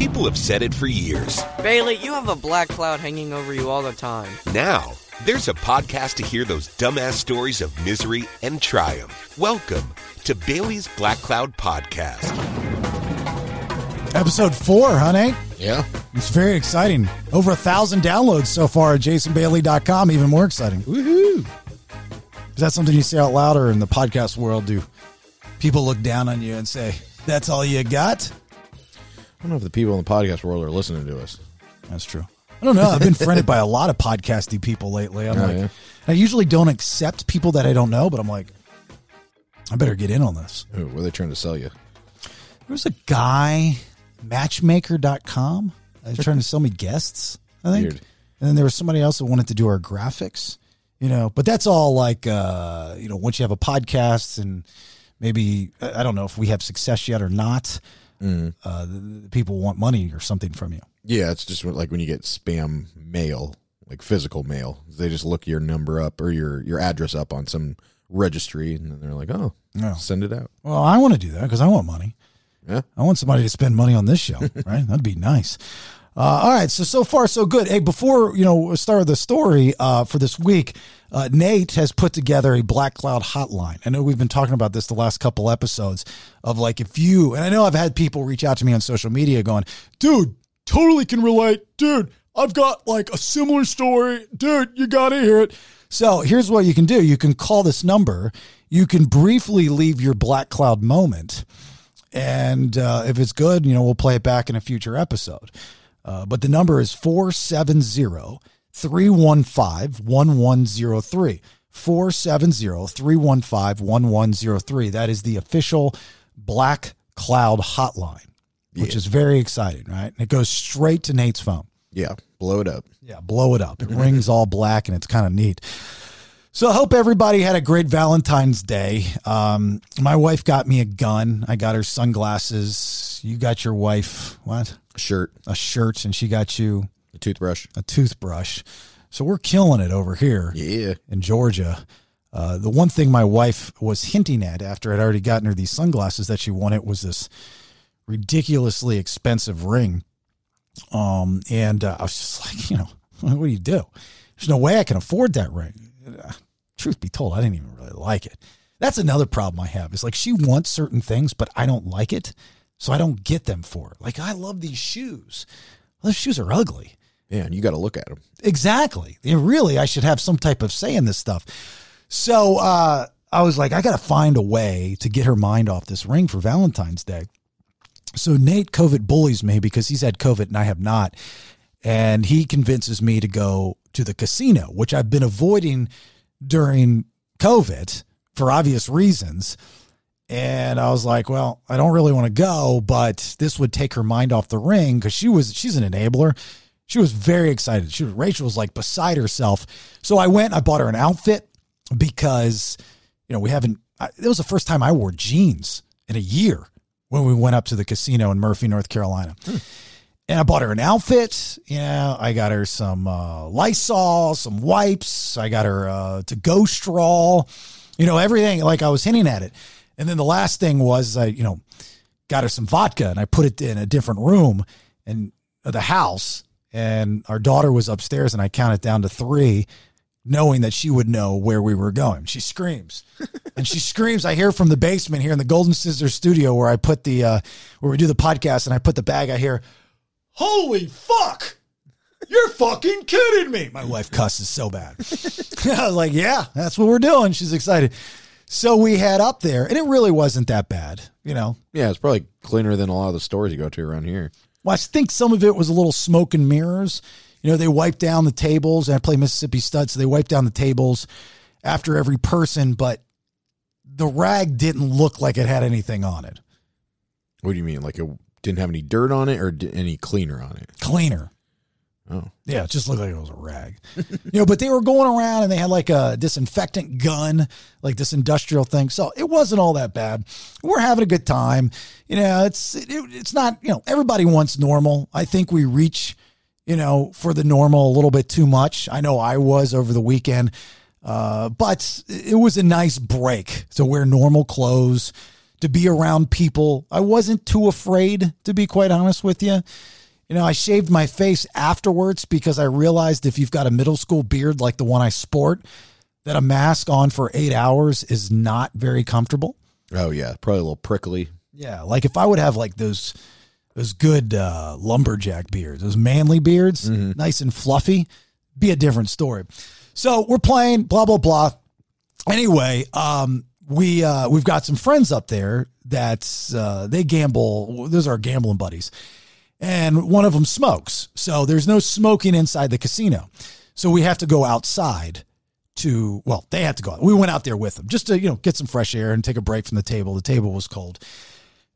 People have said it for years. Bailey, you have a black cloud hanging over you all the time. Now, there's a podcast to hear those dumbass stories of misery and triumph. Welcome to Bailey's Black Cloud Podcast. Episode four, honey. Yeah. It's very exciting. Over a thousand downloads so far at jasonbailey.com. Even more exciting. Woohoo. Is that something you say out loud or in the podcast world? Do people look down on you and say, that's all you got? I don't know if the people in the podcast world are listening to us. That's true. I don't know. I've been friended by a lot of podcasty people lately. I'm Oh, like, yeah? I usually don't accept people that I don't know, but I'm like, I better get in on this. Ooh, what are they trying to sell you? There was a guy, matchmaker.com, uh, trying to sell me guests, I think. Weird. And then there was somebody else that wanted to do our graphics, you know, but that's all like, uh, you know, once you have a podcast and maybe, I I don't know if we have success yet or not, Mm. uh, the, the people want money or something from you. Yeah, it's just like when you get spam mail, like physical mail. They just look your number up or your your address up on some registry, and then they're like, "Oh, Yeah. send it out." Well, I want to do that because I want money. Yeah. I want somebody to spend money on this show, right? That'd be nice. Uh, all right, so so far so good. Hey, before you know, start with the story uh, for this week. Uh, Nate has put together a Black Cloud hotline. I know we've been talking about this the last couple episodes of like if you and I know I've had people reach out to me on social media going, "Dude, totally can relate, dude. I've got like a similar story, dude. You got to hear it." So here's what you can do: you can call this number. You can briefly leave your Black Cloud moment and uh, if it's good, you know, we'll play it back in a future episode. Uh, but the number is 470 315 1103. 470 315 1103. That is the official Black Cloud hotline, which Yeah. is very exciting, right? And it goes straight to Nate's phone. Yeah, blow it up. Yeah, blow it up. It rings all black and it's kind of neat. So I hope everybody had a great Valentine's Day. Um, my wife got me a gun. I got her sunglasses. You got your wife what? A shirt, A shirt, and she got you a toothbrush. a toothbrush. So we're killing it over here Yeah. in Georgia. Uh, the one thing my wife was hinting at after I'd already gotten her these sunglasses that she wanted was this ridiculously expensive ring. Um, and uh, I was just like, you know, what do you do? There's no way I can afford that ring. Truth be told, I didn't even really like it. That's another problem I have. Is like she wants certain things, but I don't like it, so I don't get them for her. Like I love these shoes. Well, those shoes are ugly. Yeah, and you got to look at them. Exactly. Yeah, really, I should have some type of say in this stuff. So uh, I was like, I got to find a way to get her mind off this ring for Valentine's Day. So Nate COVID bullies me because he's had COVID and I have not. And he convinces me to go to the casino, which I've been avoiding during COVID for obvious reasons. And I was like, well, I don't really want to go, but this would take her mind off the ring because she was she's an enabler. She was very excited. She was, Rachel was like beside herself. So I went. I bought her an outfit because you know we haven't. It was the first time I wore jeans in a year when we went up to the casino in Murphy, North Carolina. Hmm. And I bought her an outfit. You know, I got her some uh, Lysol, some wipes. I got her uh, to go straw. You know, everything. Like I was hinting at it. And then the last thing was I, you know, got her some vodka and I put it in a different room and of the house. And our daughter was upstairs and I counted down to three, knowing that she would know where we were going. She screams. and she screams. I hear from the basement here in the Golden Scissors studio where I put the uh where we do the podcast and I put the bag, I hear, Holy fuck! You're fucking kidding me. My wife cusses so bad. I was like, yeah, that's what we're doing. She's excited. So we had up there, and it really wasn't that bad, you know. Yeah, it's probably cleaner than a lot of the stores you go to around here. Well, I think some of it was a little smoke and mirrors. You know, they wiped down the tables. And I play Mississippi Stud, so they wiped down the tables after every person, but the rag didn't look like it had anything on it. What do you mean? Like it didn't have any dirt on it or any cleaner on it? Cleaner. Oh, Yeah, it just looked like it was a rag. you know, but they were going around and they had like a disinfectant gun, like this industrial thing. So it wasn't all that bad. We're having a good time. You know, it's it, it's not, you know, everybody wants normal. I think we reach, you know, for the normal a little bit too much. I know I was over the weekend. Uh, but it was a nice break to wear normal clothes, to be around people. I wasn't too afraid, to be quite honest with you. You know, I shaved my face afterwards because I realized if you've got a middle school beard like the one I sport, that a mask on for eight hours is not very comfortable. Oh yeah, probably a little prickly. Yeah, like if I would have like those those good uh, lumberjack beards, those manly beards, nice and fluffy, be a different story. So we're playing, blah blah blah. Anyway, um, we uh, we've got some friends up there that's uh, they gamble. Those are our gambling buddies, and one of them smokes. So there's no smoking inside the casino. So we have to go outside to well, they had to go. out. We went out there with them just to you know get some fresh air and take a break from the table. The table was cold.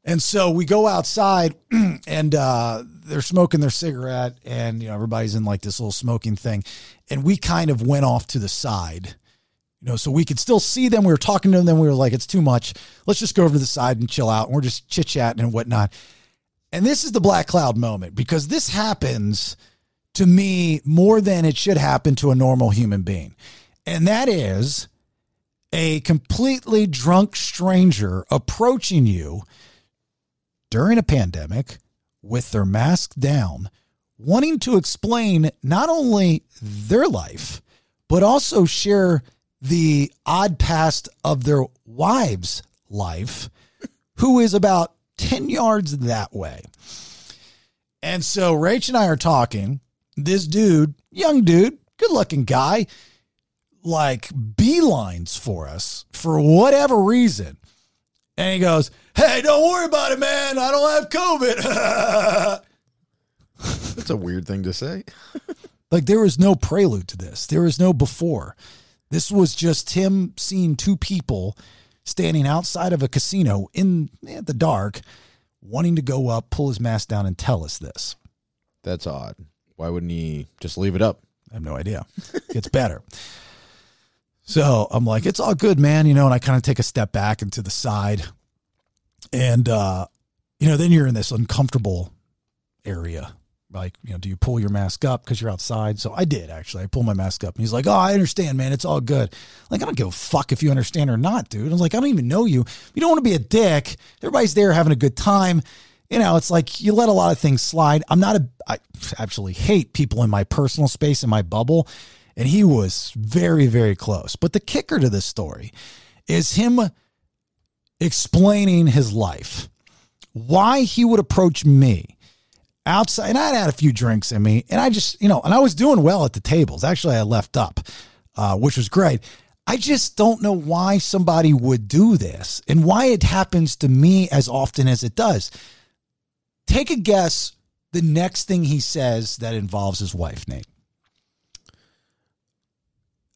And so we go outside and uh, they're smoking their cigarette and you know everybody's in like this little smoking thing. And we kind of went off to the side. You know, so we could still see them. We were talking to them, we were like, it's too much. Let's just go over to the side and chill out. And we're just chit chatting and whatnot. And this is the black cloud moment because this happens to me more than it should happen to a normal human being. And that is a completely drunk stranger approaching you during a pandemic with their mask down, wanting to explain not only their life, but also share the odd past of their wives' life, who is about 10 yards that way. And so Rach and I are talking. This dude, young dude, good looking guy, like beelines for us for whatever reason. And he goes, Hey, don't worry about it, man. I don't have COVID. That's a weird thing to say. like there was no prelude to this, there was no before. This was just him seeing two people standing outside of a casino in the dark, wanting to go up, pull his mask down, and tell us this. That's odd. Why wouldn't he just leave it up? I have no idea. It's better. So I'm like, it's all good, man. You know, and I kind of take a step back and to the side. And, uh, you know, then you're in this uncomfortable area. Like, you know, do you pull your mask up because you're outside? So I did actually. I pulled my mask up and he's like, Oh, I understand, man. It's all good. Like, I don't give a fuck if you understand or not, dude. I was like, I don't even know you. You don't want to be a dick. Everybody's there having a good time. You know, it's like you let a lot of things slide. I'm not a, I actually hate people in my personal space, in my bubble. And he was very, very close. But the kicker to this story is him explaining his life, why he would approach me outside. And I'd had a few drinks in me, and I just, you know, and I was doing well at the tables. Actually, I left up, uh, which was great. I just don't know why somebody would do this and why it happens to me as often as it does. Take a guess the next thing he says that involves his wife, Nate.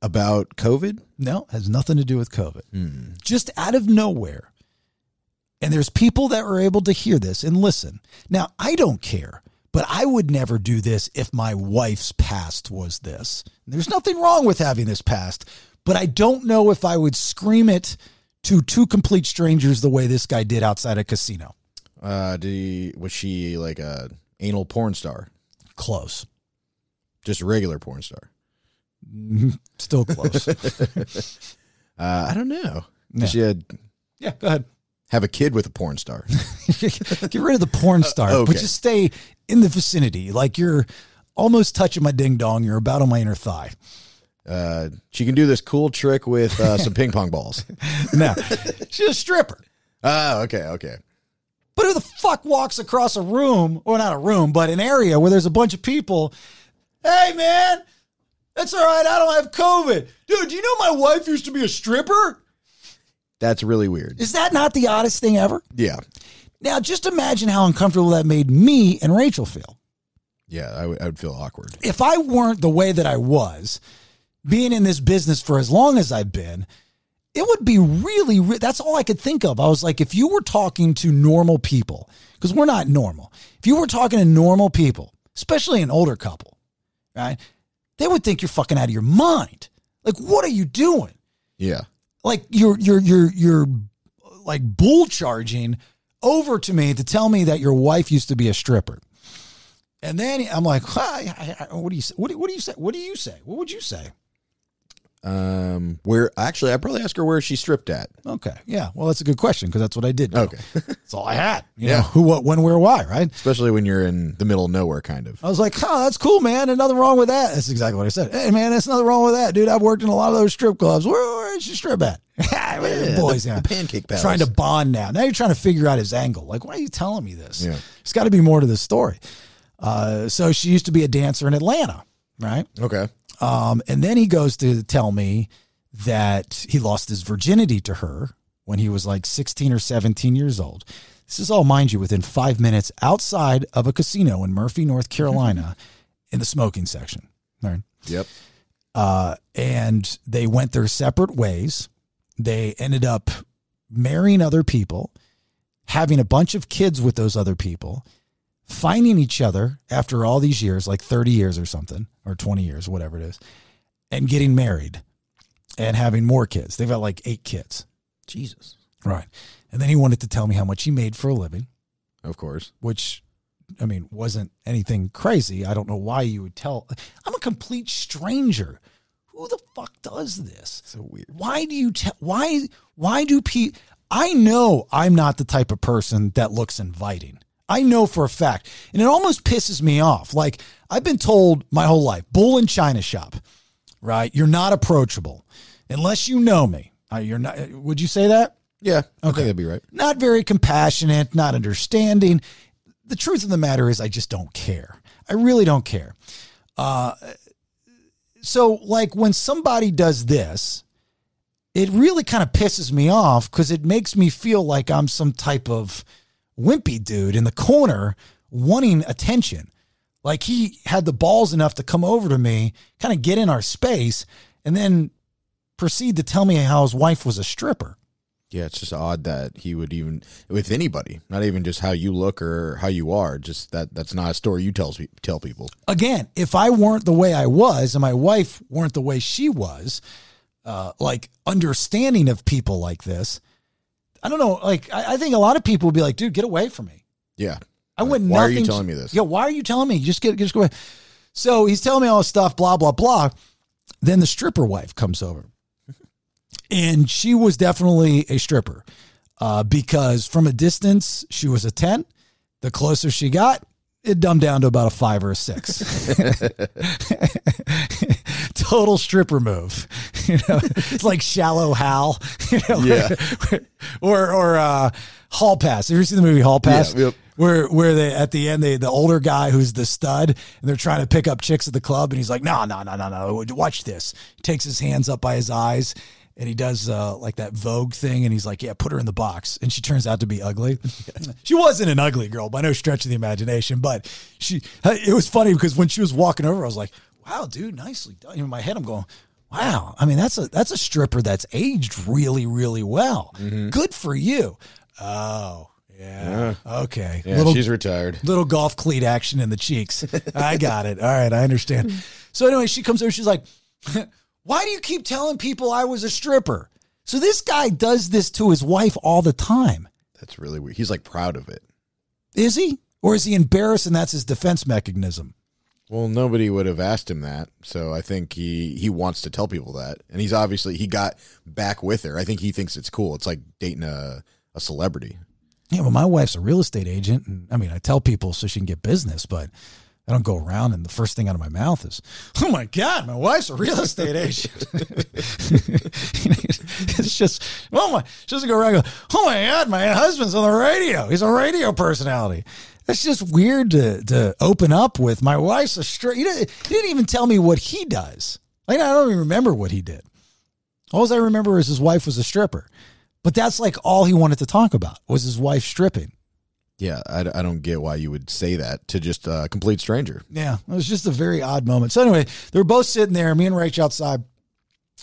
About COVID? No, has nothing to do with COVID. Just out of nowhere. And there's people that were able to hear this and listen. Now, I don't care, but I would never do this if my wife's past was this. There's nothing wrong with having this past, but I don't know if I would scream it to two complete strangers the way this guy did outside a casino. Uh, did he, was she like a anal porn star? Close. Just a regular porn star? Still close. Uh, I don't know. Yeah. She had, yeah, go ahead. Have a kid with a porn star? Get rid of the porn star, okay. but just stay in the vicinity. Like you're almost touching my ding dong. You're about on my inner thigh. Uh, she can do this cool trick with uh, some ping pong balls. No, she's a stripper. Oh, okay, okay. But who the fuck walks across a room, or not a room, but an area where there's a bunch of people? Hey, man, that's all right. I don't have COVID. Dude, do you know my wife used to be a stripper? That's really weird. Is that not the oddest thing ever? Yeah, Now, just imagine how uncomfortable that made me and Rachel feel. yeah. I would- would feel awkward. if I weren't the way that I was, being in this business for as long as I've been, it would be really, re- that's all I could think of. I was like, if you were talking to normal people, because we're not normal, if you were talking to normal people, especially an older couple, right, they would think you're fucking out of your mind. Like, what are you doing? Yeah, Like, you're, you're, you're, you're like bull charging over to me to tell me that your wife used to be a stripper. And then I'm like, "Hi, I- I- what do you say? What do, what do you say? What do you say? What would you say? Um, where actually, I probably ask her where she stripped at. Okay. Yeah. Well, that's a good question because that's what I did. do. Okay. That's all I had. You Yeah. know, who, what, when, where, why, right? Especially when you're in the middle of nowhere, kind of. I was like, oh, that's cool, man. There's nothing wrong with that. That's exactly what I said. Hey, man, there's nothing wrong with that, dude. I've worked in a lot of those strip clubs. Where, where's your strip at? Boys, the, yeah. the pancake palace. Trying to bond now. Now you're trying to figure out his angle. Like, why are you telling me this? Yeah. There's got to be more to this story. Uh, so she used to be a dancer in Atlanta, right? Okay. Um, and then he goes to tell me that he lost his virginity to her when he was like 16 or 17 years old. This is all, mind you, within five minutes outside of a casino in Murphy, North Carolina, in the smoking section. All right. Yep. Uh, and they went their separate ways. They ended up marrying other people, having a bunch of kids with those other people, finding each other after all these years, like 30 years or something, or 20 years, whatever it is, and getting married and having more kids. They've got like eight kids. Jesus. Right. And then he wanted to tell me how much he made for a living, Of course. which I mean wasn't anything crazy. I don't know why you would tell. I'm a complete stranger. Who the fuck does this? So weird. Why do you tell? Why? Why do people? I know I'm not the type of person that looks inviting. I know for a fact, and it almost pisses me off. Like I've been told my whole life, bull in china shop, right? You're not approachable unless you know me. Uh, you're not. Would you say that? Yeah. I think that'd be right. not very compassionate, not understanding. The truth of the matter is, I just don't care. I really don't care. Uh, so, like, when somebody does this, it really kind of pisses me off because it makes me feel like I'm some type of wimpy dude in the corner wanting attention. Like, he had the balls enough to come over to me, kind of get in our space, and then proceed to tell me how his wife was a stripper. Yeah, it's just odd that he would even with anybody, not even just how you look or how you are. Just that that's not a story you tell tell people. again, if I weren't the way I was and my wife weren't the way she was, uh, like understanding of people like this, I don't know. Like, I, I think a lot of people would be like, dude, get away from me. Yeah. I wouldn't. Why are you telling me this? Yeah, why are you telling me? Just get, just go away. So he's telling me all this stuff, blah, blah, blah. Then the stripper wife comes over. And she was definitely a stripper uh, because from a distance, she was a 10. The closer she got, it dumbed down to about a five or a six. Total stripper move. You know, it's like shallow Hal. You know, Yeah. or or uh, Hall Pass. Have you ever seen the movie Hall Pass? Yeah, yep. Where where they at the end they the older guy who's the stud and they're trying to pick up chicks at the club and he's like no no no no no watch this he takes his hands up by his eyes and he does uh, like that Vogue thing and he's like yeah put her in the box and she turns out to be ugly she wasn't an ugly girl by no stretch of the imagination but she it was funny because when she was walking over I was like wow dude nicely done in my head I'm going wow I mean that's a that's a stripper that's aged really really well good for you oh yeah, okay Yeah, little she's retired. little golf cleat action in the cheeks. I got it. All right, I understand. So anyway, she comes over. She's like, "Why do you keep telling people I was a stripper?" So this guy does this to his wife all the time. That's really weird. He's like proud of it. Is he, or is he embarrassed and that's his defense mechanism? Well, nobody would have asked him that, so I think he he wants to tell people that, and he's obviously he got back with her. I think he thinks it's cool. It's like dating a a celebrity. Yeah, well, my wife's a real estate agent, and I mean, I tell people so she can get business, but I don't go around and the first thing out of my mouth is, "Oh my God, my wife's a real estate agent." it's just, oh my, she doesn't go around and go, "Oh my God, my husband's on the radio. He's a radio personality." That's just weird to to open up with. My wife's a straight. He didn't, he didn't even tell me what he does. Like I don't even remember what he did. All I remember is his wife was a stripper. But that's like all he wanted to talk about was his wife stripping. Yeah, I, I don't get why you would say that to just a complete stranger. Yeah, it was just a very odd moment. So anyway, they were both sitting there, me and Rach outside,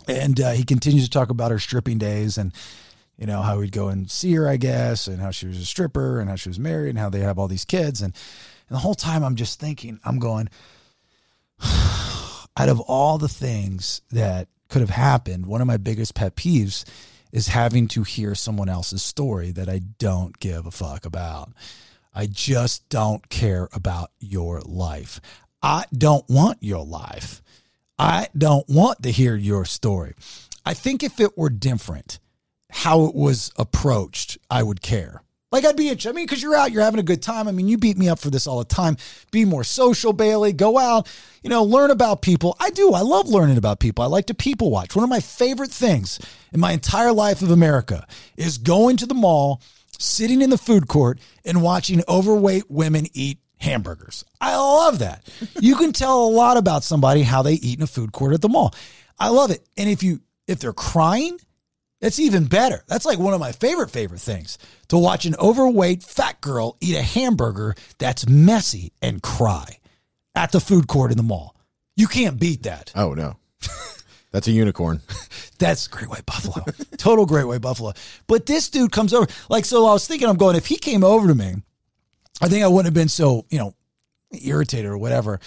and uh, he continues to talk about her stripping days and you know how he'd go and see her, I guess, and how she was a stripper and how she was married and how they have all these kids and and the whole time I'm just thinking, I'm going, out of all the things that could have happened, one of my biggest pet peeves is having to hear someone else's story that I don't give a fuck about. I just don't care about your life. I don't want your life. I don't want to hear your story. I think if it were different, how it was approached, I would care. Like I'd be, I mean, because you're out, you're having a good time. I mean, you beat me up for this all the time. Be more social, Bailey. Go out, you know, learn about people. I do. I love learning about people. I like to people watch. One of my favorite things in my entire life of America is going to the mall, sitting in the food court, and watching overweight women eat hamburgers. I love that. You can tell a lot about somebody how they eat in a food court at the mall. I love it. And if you if they're crying, that's even better. That's like one of my favorite favorite things to watch an overweight fat girl eat a hamburger that's messy and cry at the food court in the mall. You can't beat that. Oh no, that's a unicorn. That's Great White Buffalo. Total Great White Buffalo. But this dude comes over. Like, so I was thinking, I'm going, if he came over to me, I think I wouldn't have been so, you know, irritated or whatever,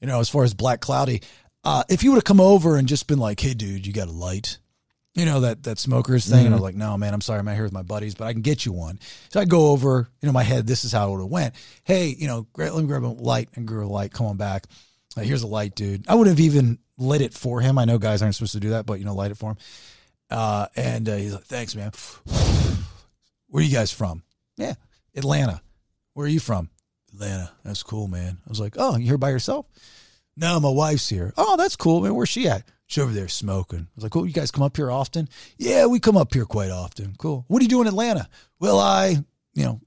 you know, as far as Black Cloudy. Uh, if he would have come over and just been like, hey, dude, you got a light? You know, that, that smokers thing. And I was like, no, man, I'm sorry. I'm out here with my buddies, but I can get you one. So I go over, you know, my head, this is how it would have went. Hey, you know, great, let me grab a light and grab a light. Come on back. Uh, here's a light, dude. I would have even lit it for him. I know guys aren't supposed to do that, but, you know, light it for him. Uh, and uh, he's like, thanks, man. Where are you guys from? Yeah, Atlanta. Where are you from? Atlanta. That's cool, man. I was like, oh, you here by yourself? No, my wife's here. Oh, that's cool, man. Where's she at? She's over there smoking. I was like, cool. You guys come up here often? Yeah, we come up here quite often. Cool. What do you do in Atlanta? Well, I, you know,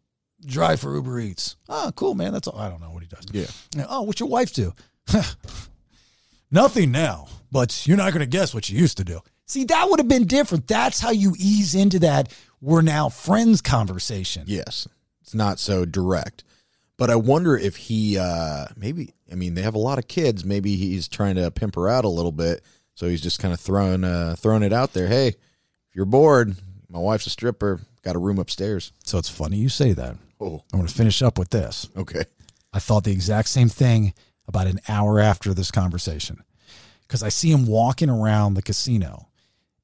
drive for Uber Eats. Oh, cool, man. That's all. I don't know what he does. Yeah. Oh, what's your wife do? Nothing now, but you're not going to guess what she used to do. See, that would have been different. That's how you ease into that we're now friends conversation. Yes, it's not so direct. But I wonder if he uh maybe I mean they have a lot of kids. Maybe he's trying to pimp her out a little bit. So he's just kind of throwing uh throwing it out there. Hey, if you're bored, my wife's a stripper. Got a room upstairs. So it's funny you say that. Oh, I'm going to finish up with this. okay. I thought the exact same thing about an hour after this conversation because I see him walking around the casino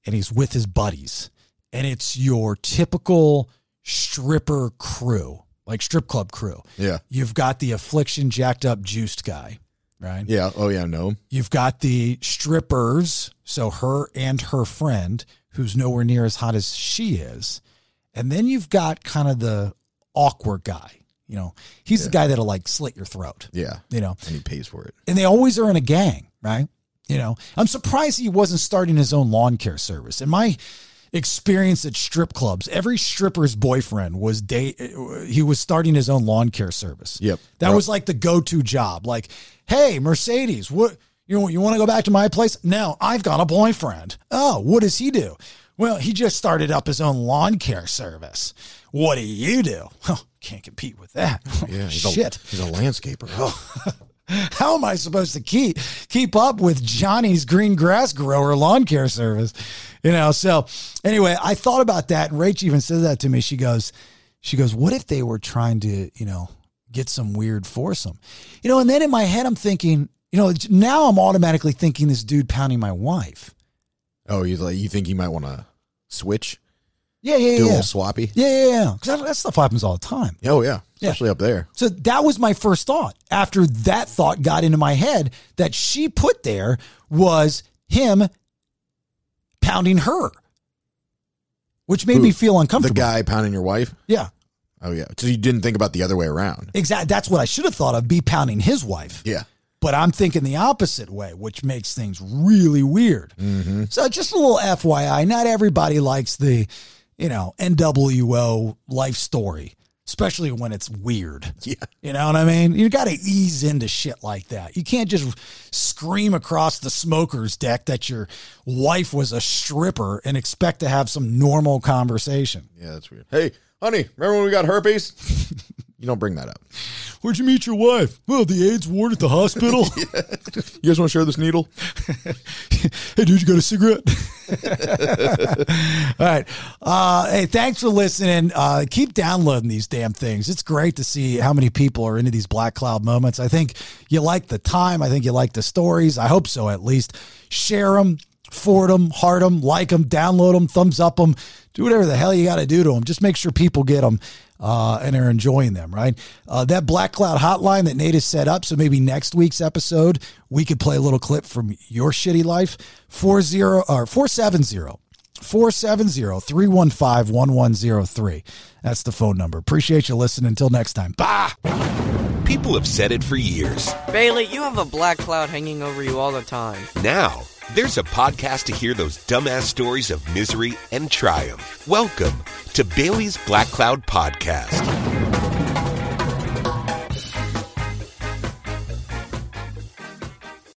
and he's with his buddies, and it's your typical stripper crew, like strip club crew. Yeah. You've got the affliction jacked up juiced guy, right? Yeah. Oh yeah. No. You've got the strippers, so her and her friend, who's nowhere near as hot as she is. And then you've got kind of the awkward guy. You know, he's the guy that'll like slit your throat, Yeah. you know, And he pays for it. and they always are in a gang, right? You know, I'm surprised he wasn't starting his own lawn care service. And my experience at strip clubs, every stripper's boyfriend was day He was starting his own lawn care service. Yep. that Right. was like the go-to job. Like, hey, Mercedes, what you? You want to go back to my place? No, I've got a boyfriend. Oh, what does he do? Well, he just started up his own lawn care service. What do you do? Oh, can't compete with that. Yeah. He's Shit. A, he's a landscaper. Oh. How am I supposed to keep keep up with Johnny's green grass grower lawn care service? You know, so anyway, I thought about that and Rach even said that to me. She goes, she goes, What if they were trying to, you know, get some weird foursome? You know, and then in my head I'm thinking, you know, now I'm automatically thinking this dude pounding my wife. Oh, he's like you think he might want to switch, Yeah, yeah, do a yeah. little swappy. Yeah, yeah, yeah. Because that, that stuff happens all the time. Oh yeah, especially up there. So that was my first thought. After that thought got into my head, that she put there was him pounding her, which made Who? me feel uncomfortable. The guy pounding your wife. Yeah, Oh yeah. So you didn't think about the other way around. exactly. That's what I should have thought of: be pounding his wife. Yeah. But I'm thinking the opposite way, which makes things really weird. Mm-hmm. So just a little FYI, not everybody likes the, you know, NWO life story, especially when it's weird. Yeah. You know what I mean? You got to ease into shit like that. You can't just scream across the smoker's deck that your wife was a stripper and expect to have some normal conversation. Yeah, that's weird. Hey, honey, remember when we got herpes? you don't bring that up. Where'd you meet your wife? Well, the AIDS ward at the hospital. You guys want to share this needle? hey, dude, you got a cigarette? All right. Uh, hey, thanks for listening. Uh, keep downloading these damn things. It's great to see how many people are into these Black Cloud moments. I think you like the time. I think you like the stories. I hope so, at least. Share them, forward them, heart them, like them, download them, thumbs up them. Do whatever the hell you got to do to them. Just make sure people get them. uh, and are enjoying them, right? Uh, that Black Cloud hotline that Nate has set up. So maybe next week's episode, we could play a little clip from your shitty life. 40 or 470 470 315 1103. That's the phone number. Appreciate you listening. Until next time. Bye. People have said it for years. Bailey, you have a black cloud hanging over you all the time. Now, there's a podcast to hear those dumbass stories of misery and triumph. Welcome to Bailey's Black Cloud Podcast.